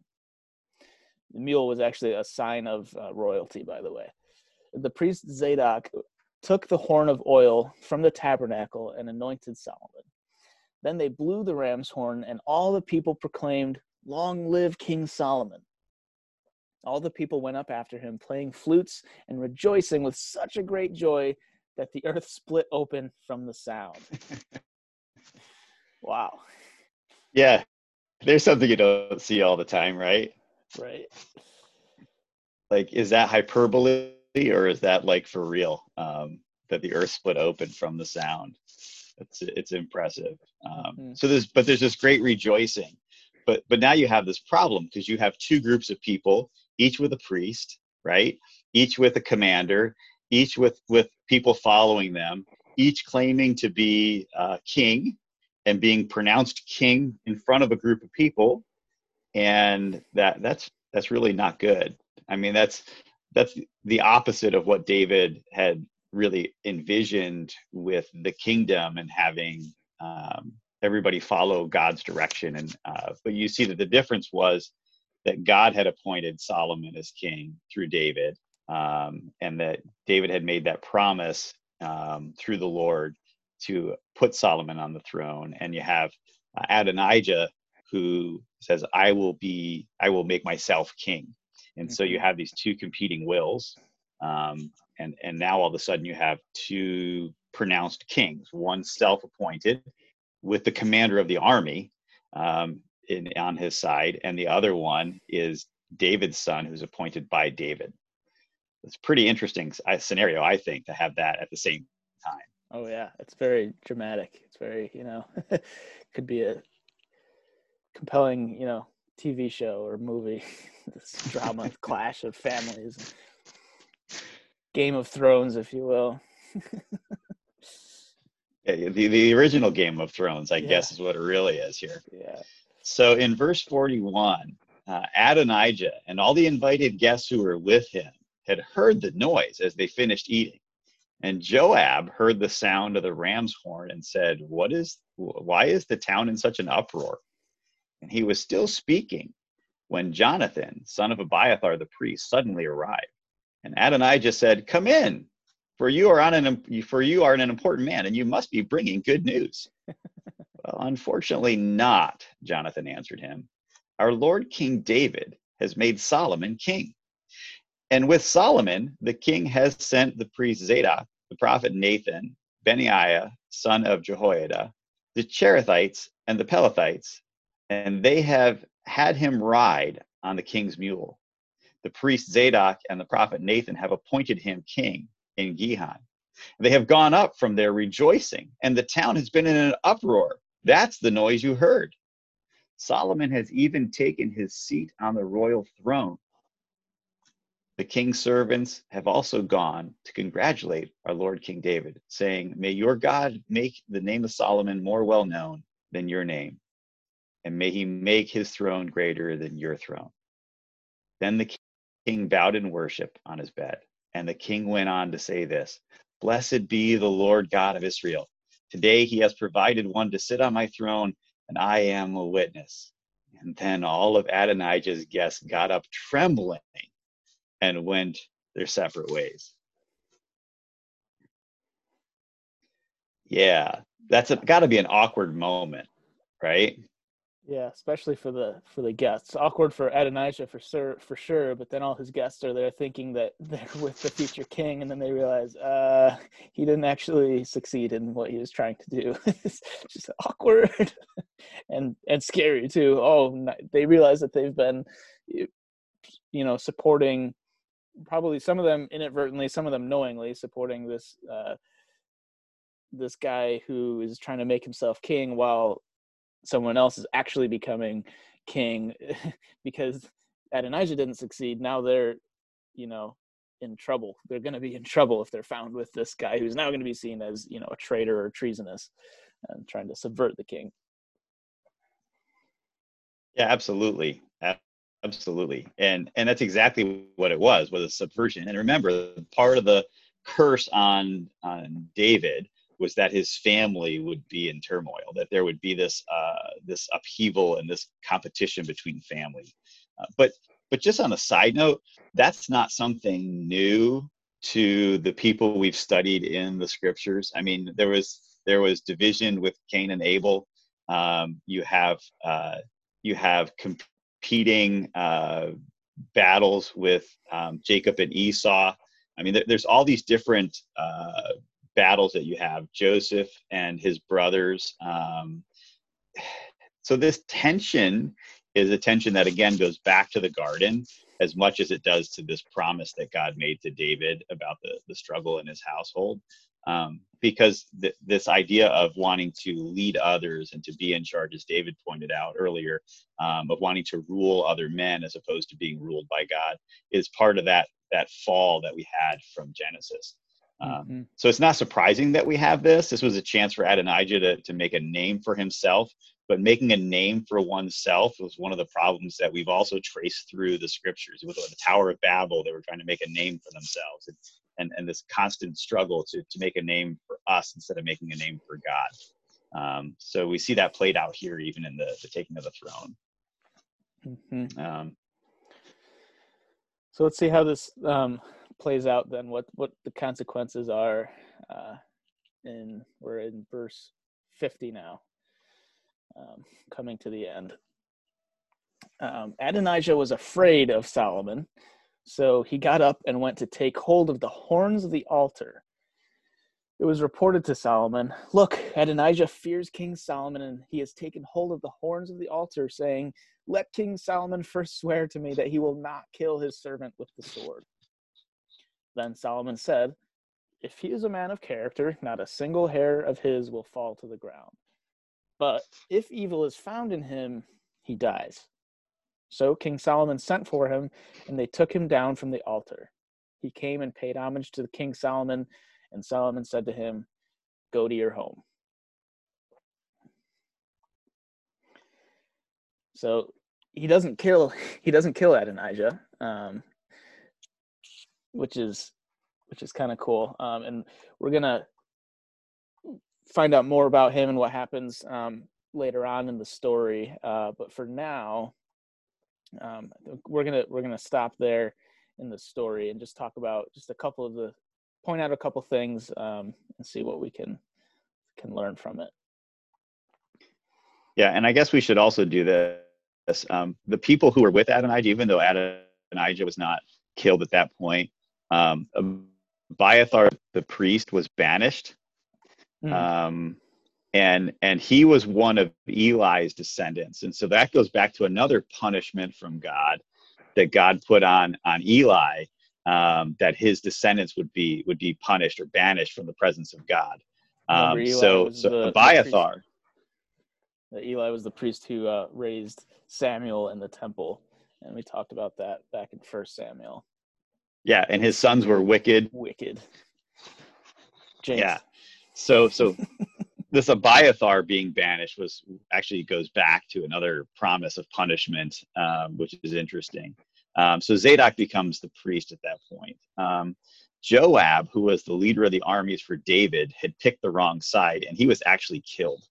The mule was actually a sign of uh, royalty, by the way. The priest Zadok took the horn of oil from the tabernacle and anointed Solomon. Then they blew the ram's horn, and all the people proclaimed, Long live King Solomon! All the people went up after him, playing flutes and rejoicing with such a great joy that the earth split open from the sound. wow. Yeah. There's something you don't see all the time, right? Right. Like, is that hyperbole or is that like for real? Um, that the earth split open from the sound. It's it's impressive. Um, mm-hmm. So there's but there's this great rejoicing, but but now you have this problem because you have two groups of people each with a priest, right? Each with a commander, each with with people following them, each claiming to be uh, king and being pronounced king in front of a group of people, and that that's that's really not good. I mean, that's that's the opposite of what David had really envisioned with the kingdom and having um, everybody follow God's direction. And uh, but you see that the difference was that God had appointed Solomon as king through David, um, and that David had made that promise um, through the Lord to put Solomon on the throne. And you have uh, Adonijah who says, "I will be, I will make myself king." And so you mm-hmm. have these two competing wills, um, and and now all of a sudden you have two pronounced kings, one self-appointed with the commander of the army, um, in, on his side, and the other one is David's son, who's appointed by David. It's pretty interesting scenario, I think, to have that at the same time. Oh yeah, it's very dramatic. It's very, you know, could be a compelling, you know, TV show or movie. this drama clash of families, Game of Thrones, if you will. yeah, the the original Game of Thrones, I yeah. guess, is what it really is here. Yeah. So in verse 41, uh, Adonijah and all the invited guests who were with him had heard the noise as they finished eating. And Joab heard the sound of the ram's horn and said, What is why is the town in such an uproar? And he was still speaking when Jonathan, son of Abiathar the priest, suddenly arrived. And Adonijah said, Come in, for you are on an for you are an important man, and you must be bringing good news. Well, unfortunately not, Jonathan answered him. Our Lord King David has made Solomon king. And with Solomon, the king has sent the priest Zadok, the prophet Nathan, Benaiah, son of Jehoiada, the Cherethites and the Pelethites, and they have had him ride on the king's mule. The priest Zadok and the prophet Nathan have appointed him king in Gihon. They have gone up from there rejoicing, and the town has been in an uproar that's the noise you heard. Solomon has even taken his seat on the royal throne. The king's servants have also gone to congratulate our Lord King David, saying, May your God make the name of Solomon more well known than your name, and may he make his throne greater than your throne. Then the king bowed in worship on his bed, and the king went on to say this Blessed be the Lord God of Israel Today he has provided one to sit on my throne, and I am a witness. And then all of Adonijah's guests got up trembling and went their separate ways. Yeah, that's got to be an awkward moment, right? Yeah, especially for the for the guests. Awkward for Adonijah for sure, for sure. But then all his guests are there thinking that they're with the future king, and then they realize uh, he didn't actually succeed in what he was trying to do. it's just awkward and and scary too. Oh, they realize that they've been, you know, supporting probably some of them inadvertently, some of them knowingly supporting this. Uh, this guy who is trying to make himself king while someone else is actually becoming king because Adonijah didn't succeed. Now they're, you know, in trouble. They're going to be in trouble if they're found with this guy who's now going to be seen as, you know, a traitor or treasonous and trying to subvert the king. Yeah, absolutely. Absolutely. And and that's exactly what it was, was a subversion. And remember, part of the curse on on David was that his family would be in turmoil, that there would be this uh, this upheaval and this competition between family. Uh, but but just on a side note, that's not something new to the people we've studied in the scriptures. I mean, there was there was division with Cain and Abel. Um, you have uh, you have competing uh, battles with um, Jacob and Esau. I mean, there's all these different uh, battles that you have Joseph and his brothers. Um, so this tension is a tension that again goes back to the garden as much as it does to this promise that God made to David about the, the struggle in his household um, because th- this idea of wanting to lead others and to be in charge, as David pointed out earlier, um, of wanting to rule other men as opposed to being ruled by God, is part of that that fall that we had from Genesis. Um, mm-hmm. So it's not surprising that we have this. This was a chance for Adonijah to, to make a name for himself, but making a name for oneself was one of the problems that we've also traced through the scriptures. With the Tower of Babel, they were trying to make a name for themselves. It's, and, and this constant struggle to, to make a name for us instead of making a name for God. Um, so we see that played out here, even in the, the taking of the throne. Mm-hmm. Um, so let's see how this um, plays out then. What what the consequences are? Uh, in we're in verse fifty now, um, coming to the end. Um, Adonijah was afraid of Solomon so he got up and went to take hold of the horns of the altar. It was reported to Solomon, Look, Adonijah fears King Solomon, and he has taken hold of the horns of the altar, saying, Let King Solomon first swear to me that he will not kill his servant with the sword. Then Solomon said, If he is a man of character, not a single hair of his will fall to the ground. But if evil is found in him, he dies. So King Solomon sent for him, and they took him down from the altar. He came and paid homage to King Solomon, and Solomon said to him, Go to your home. So he doesn't kill he doesn't kill Adonijah, um, which is which is kind of cool. Um, and we're gonna find out more about him and what happens um, later on in the story. Uh, but for now, um, we're gonna we're gonna stop there in the story and just talk about just a couple of the point out a couple things um, and see what we can can learn from it. Yeah, and I guess we should also do this. Um, the people who were with Adonijah, even though Adonijah was not killed at that point, um, Abiathar the priest was banished. Mm. Um, and and he was one of Eli's descendants, and so that goes back to another punishment from God that God put on on Eli um, that his descendants would be would be punished or banished from the presence of God. Um, so so the, Abiathar. The Eli was the priest who uh, raised Samuel in the temple, and we talked about that back in First Samuel. Yeah, and his sons were wicked. Wicked. James. Yeah. So so this Abiathar being banished was actually goes back to another promise of punishment, um, which is interesting. Um, so Zadok becomes the priest at that point. Um, Joab, who was the leader of the armies for David, had picked the wrong side, and he was actually killed.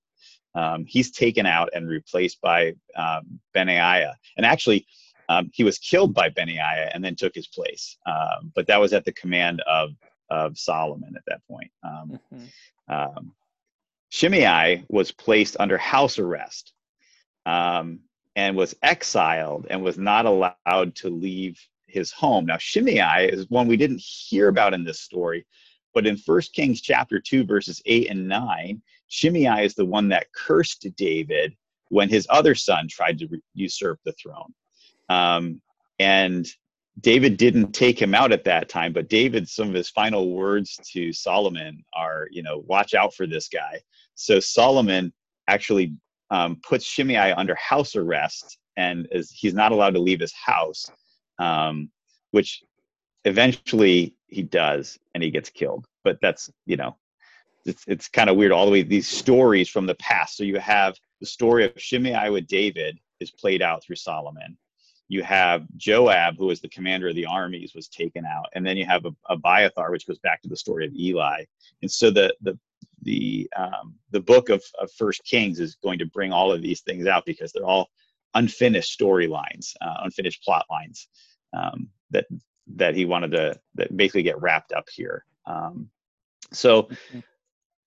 Um, he's taken out and replaced by um, Benaiah, and actually. Um, he was killed by Benaiah and then took his place, but that was at the command of of Solomon at that point. Mm-hmm. Um, Shimei was placed under house arrest um, and was exiled and was not allowed to leave his home. Now, Shimei is one we didn't hear about in this story, but in 1 Kings chapter 2, verses 8 and 9, Shimei is the one that cursed David when his other son tried to re- usurp the throne. Um, and David didn't take him out at that time, but David, some of his final words to Solomon are, you know, watch out for this guy. So Solomon actually um, puts Shimei under house arrest, and is, he's not allowed to leave his house, um, which eventually he does, and he gets killed. But that's you know, it's it's kind of weird all the way these stories from the past. So you have the story of Shimei with David, is played out through Solomon. You have Joab, who was the commander of the armies, was taken out, and then you have Abiathar, which goes back to the story of Eli. And so the the the um, the book of, of First Kings is going to bring all of these things out because they're all unfinished storylines, uh, unfinished plot lines um, that that he wanted to that basically get wrapped up here. Um, so,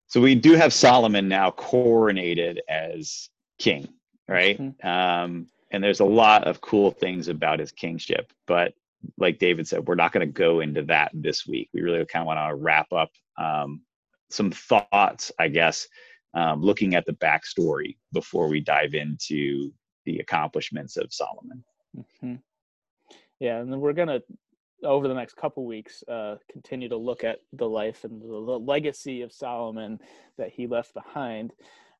so we do have Solomon now coronated as king, right? Mm-hmm. Um, and there's a lot of cool things about his kingship, but like David said, we're not going to go into that this week. We really kind of want to wrap up um, some thoughts, I guess, um, looking at the backstory before we dive into the accomplishments of Solomon. Mm-hmm. Yeah, and then we're gonna over the next couple weeks uh, continue to look at the life and the, the, legacy of Solomon that he left behind.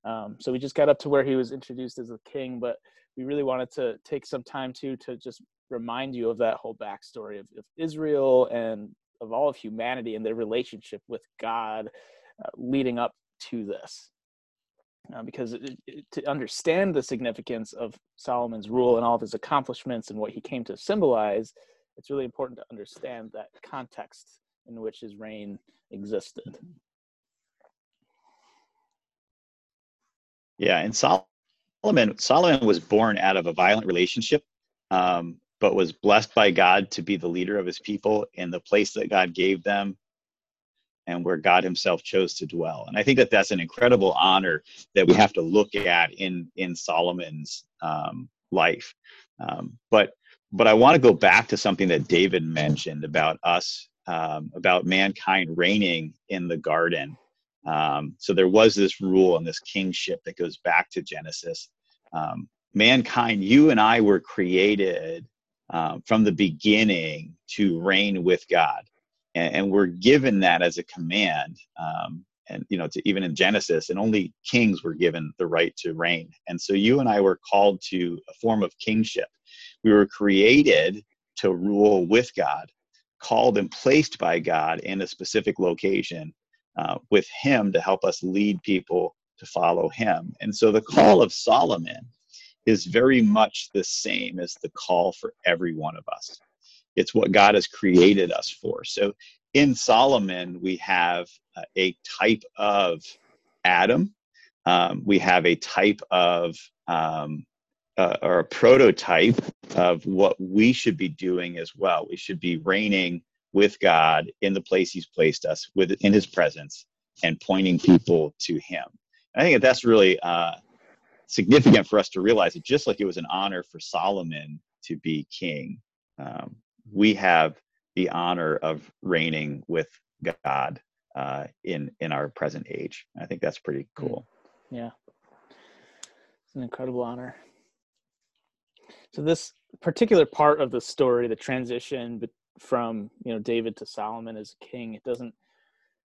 Um, so we just got up to where he was introduced as a king, but we really wanted to take some time to to just remind you of that whole backstory of, of Israel and of all of humanity and their relationship with God uh, leading up to this. Uh, because it, it, to understand the significance of Solomon's rule and all of his accomplishments and what he came to symbolize, it's really important to understand that context in which his reign existed. Yeah, and Solomon Solomon Solomon was born out of a violent relationship, um, but was blessed by God to be the leader of his people in the place that God gave them and where God Himself chose to dwell. And I think that that's an incredible honor that we have to look at in in Solomon's um, life. Um, but but I want to go back to something that David mentioned about us, um, about mankind reigning in the garden. Um, so there was this rule and this kingship that goes back to Genesis. Um, mankind, you and I were created um, from the beginning to reign with God. And, and we're given that as a command um, and you know to even in genesis and only kings were given the right to reign. And so you and i were called to a form of kingship. We were created to rule with god called and placed by god in a specific location uh, with him to help us lead people to follow him and so the call of solomon is very much the same as the call for every one of us it's what God has created us for. So in Solomon, we have uh, a type of Adam. Um, we have a type of um, uh, or a prototype of what we should be doing as well. We should be reigning with God in the place He's placed us, with in His presence, and pointing people to Him. I think that that's really uh, significant for us to realize that just like it was an honor for Solomon to be king, um, we have the honor of reigning with God uh, in in our present age. I think that's pretty hmm. cool. Yeah, it's an incredible honor. So this particular part of the story, the transition from you know David to Solomon as a king, it doesn't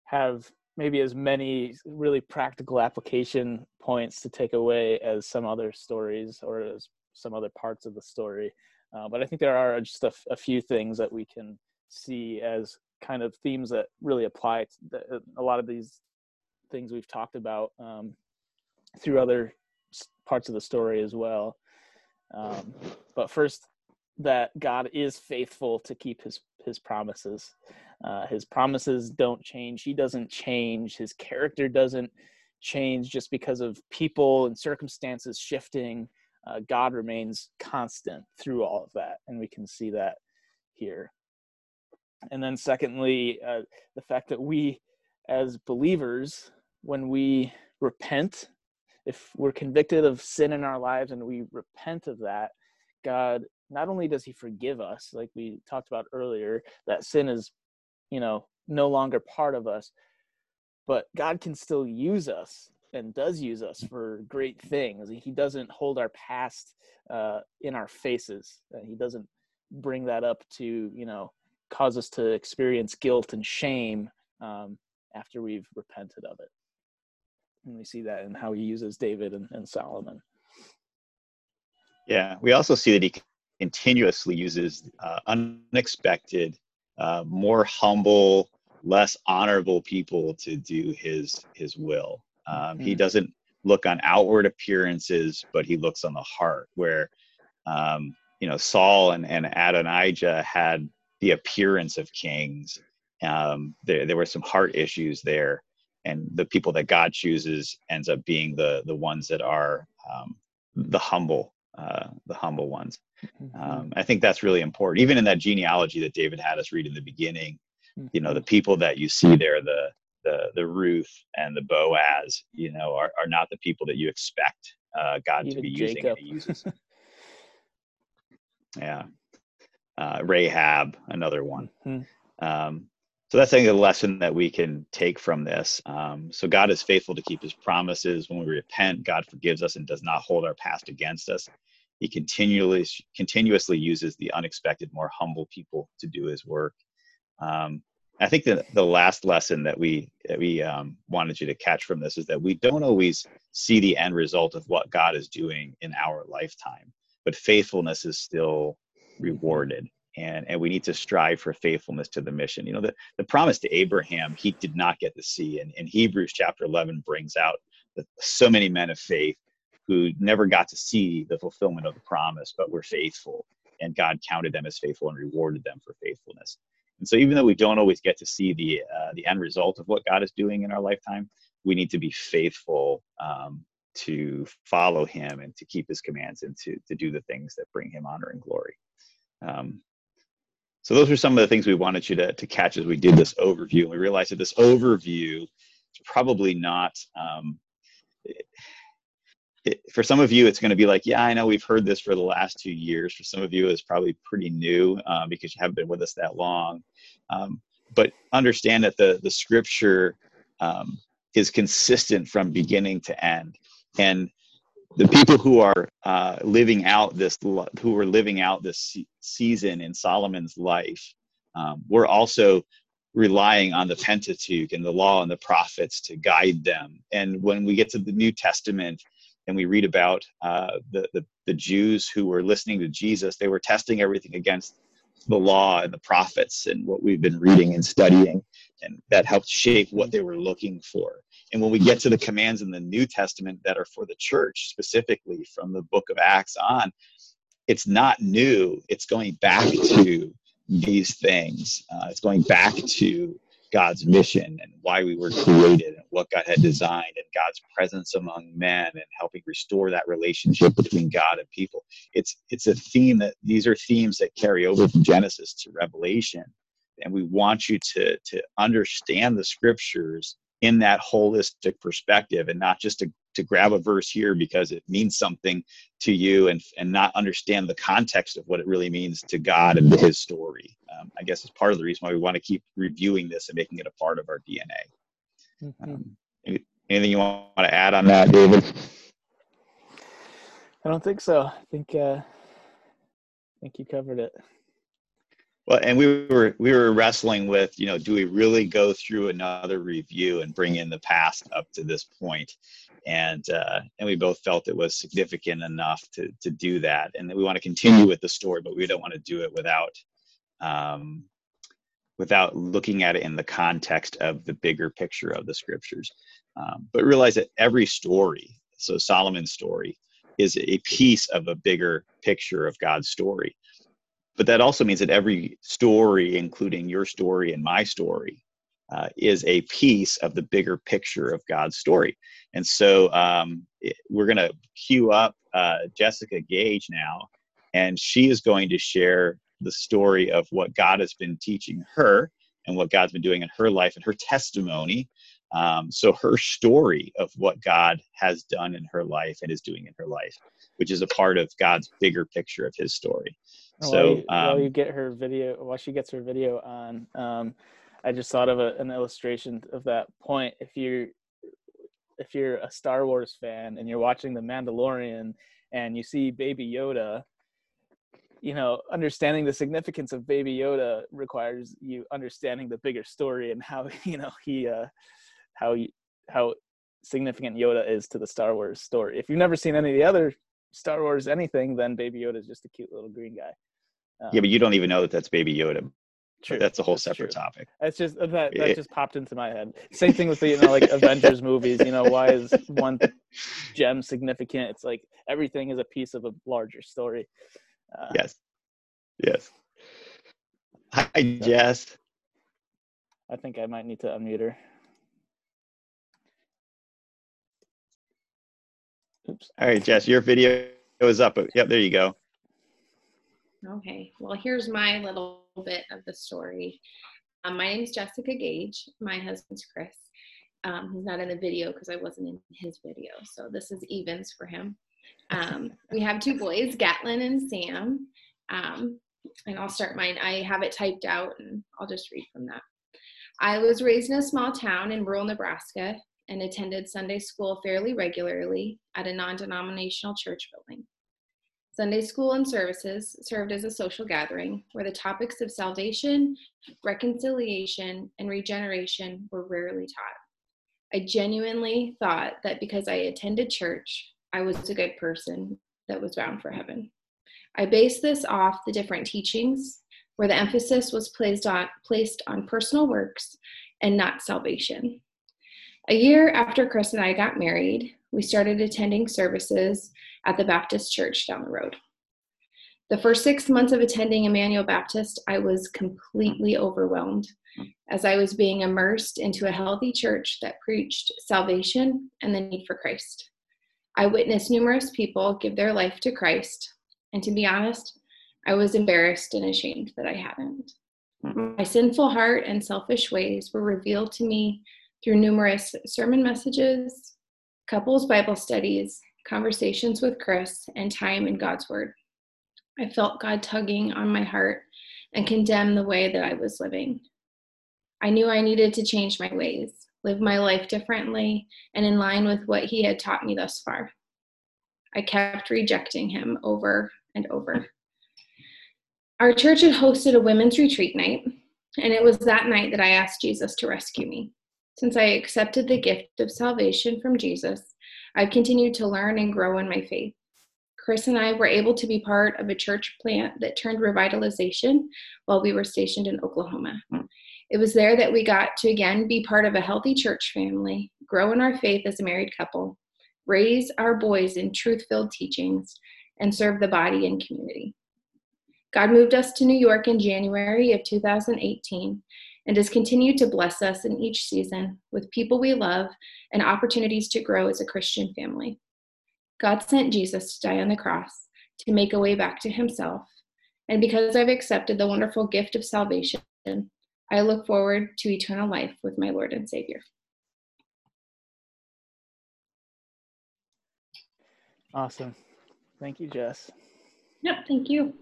have maybe as many really practical application points to take away as some other stories or as some other parts of the story. Uh, but I think there are just a, a, few things that we can see as kind of themes that really apply to the, a lot of these things we've talked about um, through other parts of the story as well. Um, but first, that God is faithful to keep his his promises. Uh, his promises don't change. He doesn't change. His character doesn't change just because of people and circumstances shifting uh, God remains constant through all of that, and we can see that here. And then, secondly, uh, the fact that we, as believers, when we repent, if we're convicted of sin in our lives and we repent of that, God not only does He forgive us, like we talked about earlier, that sin is, you know, no longer part of us, but God can still use us and does use us for great things. He doesn't hold our past uh, in our faces. Uh, he doesn't bring that up to you know cause us to experience guilt and shame um, after we've repented of it. And we see that in how he uses David and, and Solomon. Yeah, we also see that he continuously uses uh, unexpected, uh, more humble, less honorable people to do his his will. Um, mm-hmm. He doesn't look on outward appearances, but he looks on the heart. Where, um, you know, Saul and, and Adonijah had the appearance of kings. Um, there, there were some heart issues there. And the people that God chooses ends up being the the ones that are um, the humble, uh, the humble ones. Mm-hmm. Um, I think that's really important. Even in that genealogy that David had us read in the beginning, you know, the mm-hmm. people that you see there, the the the Ruth and the Boaz, you know, are, are not the people that you expect uh, God Even to be Jacob. using. And he uses. yeah, uh, Rahab, another one. Mm-hmm. Um, so that's I think a lesson that we can take from this. Um, so God is faithful to keep His promises. When we repent, God forgives us and does not hold our past against us. He continually continuously uses the unexpected, more humble people to do His work. Um, I think that the last lesson that we that we um, wanted you to catch from this is that we don't always see the end result of what God is doing in our lifetime, but faithfulness is still rewarded, and and we need to strive for faithfulness to the mission. You know, the the promise to Abraham he did not get to see, and in Hebrews chapter eleven brings out that so many men of faith who never got to see the fulfillment of the promise, but were faithful, and God counted them as faithful and rewarded them for faithfulness. And so, even though we don't always get to see the uh, the end result of what God is doing in our lifetime, we need to be faithful um, to follow Him and to keep His commands and to to do the things that bring Him honor and glory. Um, so, those are some of the things we wanted you to to catch as we did this overview. And we realized that this overview is probably not. Um, it, for some of you, it's going to be like, yeah, I know we've heard this for the last two years. For some of you, it's probably pretty new uh, because you haven't been with us that long. Um, but understand that the the scripture um, is consistent from beginning to end, and the people who are uh, living out this who are living out this season in Solomon's life, um, we're also relying on the Pentateuch and the law and the prophets to guide them. And when we get to the New Testament, and we read about uh, the, the, the Jews who were listening to Jesus. They were testing everything against the law and the prophets and what we've been reading and studying, and that helped shape what they were looking for. And when we get to the commands in the New Testament that are for the church, specifically from the book of Acts on, it's not new. It's going back to these things. Uh, it's going back to God's mission and why we were created and what God had designed and God's presence among men and helping restore that relationship between God and people. It's it's a theme that these are themes that carry over from Genesis to Revelation. And we want you to to understand the scriptures in that holistic perspective and not just to, to grab a verse here because it means something to you and, and not understand the context of what it really means to God and his story. Um, I guess is part of the reason why we want to keep reviewing this and making it a part of our DNA. Mm-hmm. Um, anything you want to add on that, David? I don't think so. I think uh, I think you covered it well and we were we were wrestling with you know do we really go through another review and bring in the past up to this point? And uh, and we both felt it was significant enough to to do that. And we want to continue with the story but we don't want to do it without um, without looking at it in the context of the bigger picture of the scriptures. Um, but realize that every story so solomon's story is a piece of a bigger picture of god's story but that also means that every story, including your story and my story, uh, is a piece of the bigger picture of God's story. And so um, we're going to cue up uh, Jessica Gage now, and she is going to share the story of what God has been teaching her and what God's been doing in her life and her testimony. Um, so, her story of what God has done in her life and is doing in her life, which is a part of God's bigger picture of his story. So while you, um, while you, get her video, while she gets her video on, um, I just thought of a, an illustration of that point. If you're if you're a Star Wars fan and you're watching The Mandalorian and you see Baby Yoda, you know, understanding the significance of Baby Yoda requires you understanding the bigger story and how you know he uh, how he, how significant Yoda is to the Star Wars story. If you've never seen any of the other Star Wars anything, then Baby Yoda is just a cute little green guy. Um, yeah, but you don't even know that that's Baby Yoda. True. That's a whole That's separate true. topic. That's just that that It- just popped into my head. Same thing with the you know like Avengers movies. You know why is one gem significant? It's like everything is a piece of a larger story. Uh, Yes. Yes. Hi, Jess. I think I might need to unmute her. Oops. All right, Jess, your video is up. Yep, there you go. Okay, well, here's my little bit of the story. Um, my name is Jessica Gage. My husband's Chris. Um, he's not in the video because I wasn't in his video, so this is evens for him. Um, we have two boys, Gatlin and Sam. Um, and I'll start mine. I have it typed out and I'll just read from that. I was raised in a small town in rural Nebraska and attended Sunday school fairly regularly at a non denominational church building. Sunday school and services served as a social gathering where the topics of salvation, reconciliation, and regeneration were rarely taught. I genuinely thought that because I attended church, I was a good person that was bound for heaven. I based this off the different teachings where the emphasis was placed on, placed on personal works and not salvation. A year after Chris and I got married, we started attending services at the Baptist church down the road. The first six months of attending Emmanuel Baptist, I was completely overwhelmed as I was being immersed into a healthy church that preached salvation and the need for Christ. I witnessed numerous people give their life to Christ, and to be honest, I was embarrassed and ashamed that I hadn't. My sinful heart and selfish ways were revealed to me through numerous sermon messages, couples Bible studies, conversations with Chris, and time in God's Word. I felt God tugging on my heart and condemn the way that I was living. I knew I needed to change my ways, live my life differently, and in line with what He had taught me thus far. I kept rejecting Him over and over. Our church had hosted a women's retreat night, and it was that night that I asked Jesus to rescue me. Since I accepted the gift of salvation from Jesus, I've continued to learn and grow in my faith. Chris and I were able to be part of a church plant that turned revitalization while we were stationed in Oklahoma. It was there that we got to again be part of a healthy church family, grow in our faith as a married couple, raise our boys in truth filled teachings, and serve the body and community. God moved us to New York in January of 2018 and has continued to bless us in each season with people we love and opportunities to grow as a Christian family. God sent Jesus to die on the cross to make a way back to himself. And because I've accepted the wonderful gift of salvation, I look forward to eternal life with my Lord and Savior. Awesome. Thank you, Jess. Yep, thank you.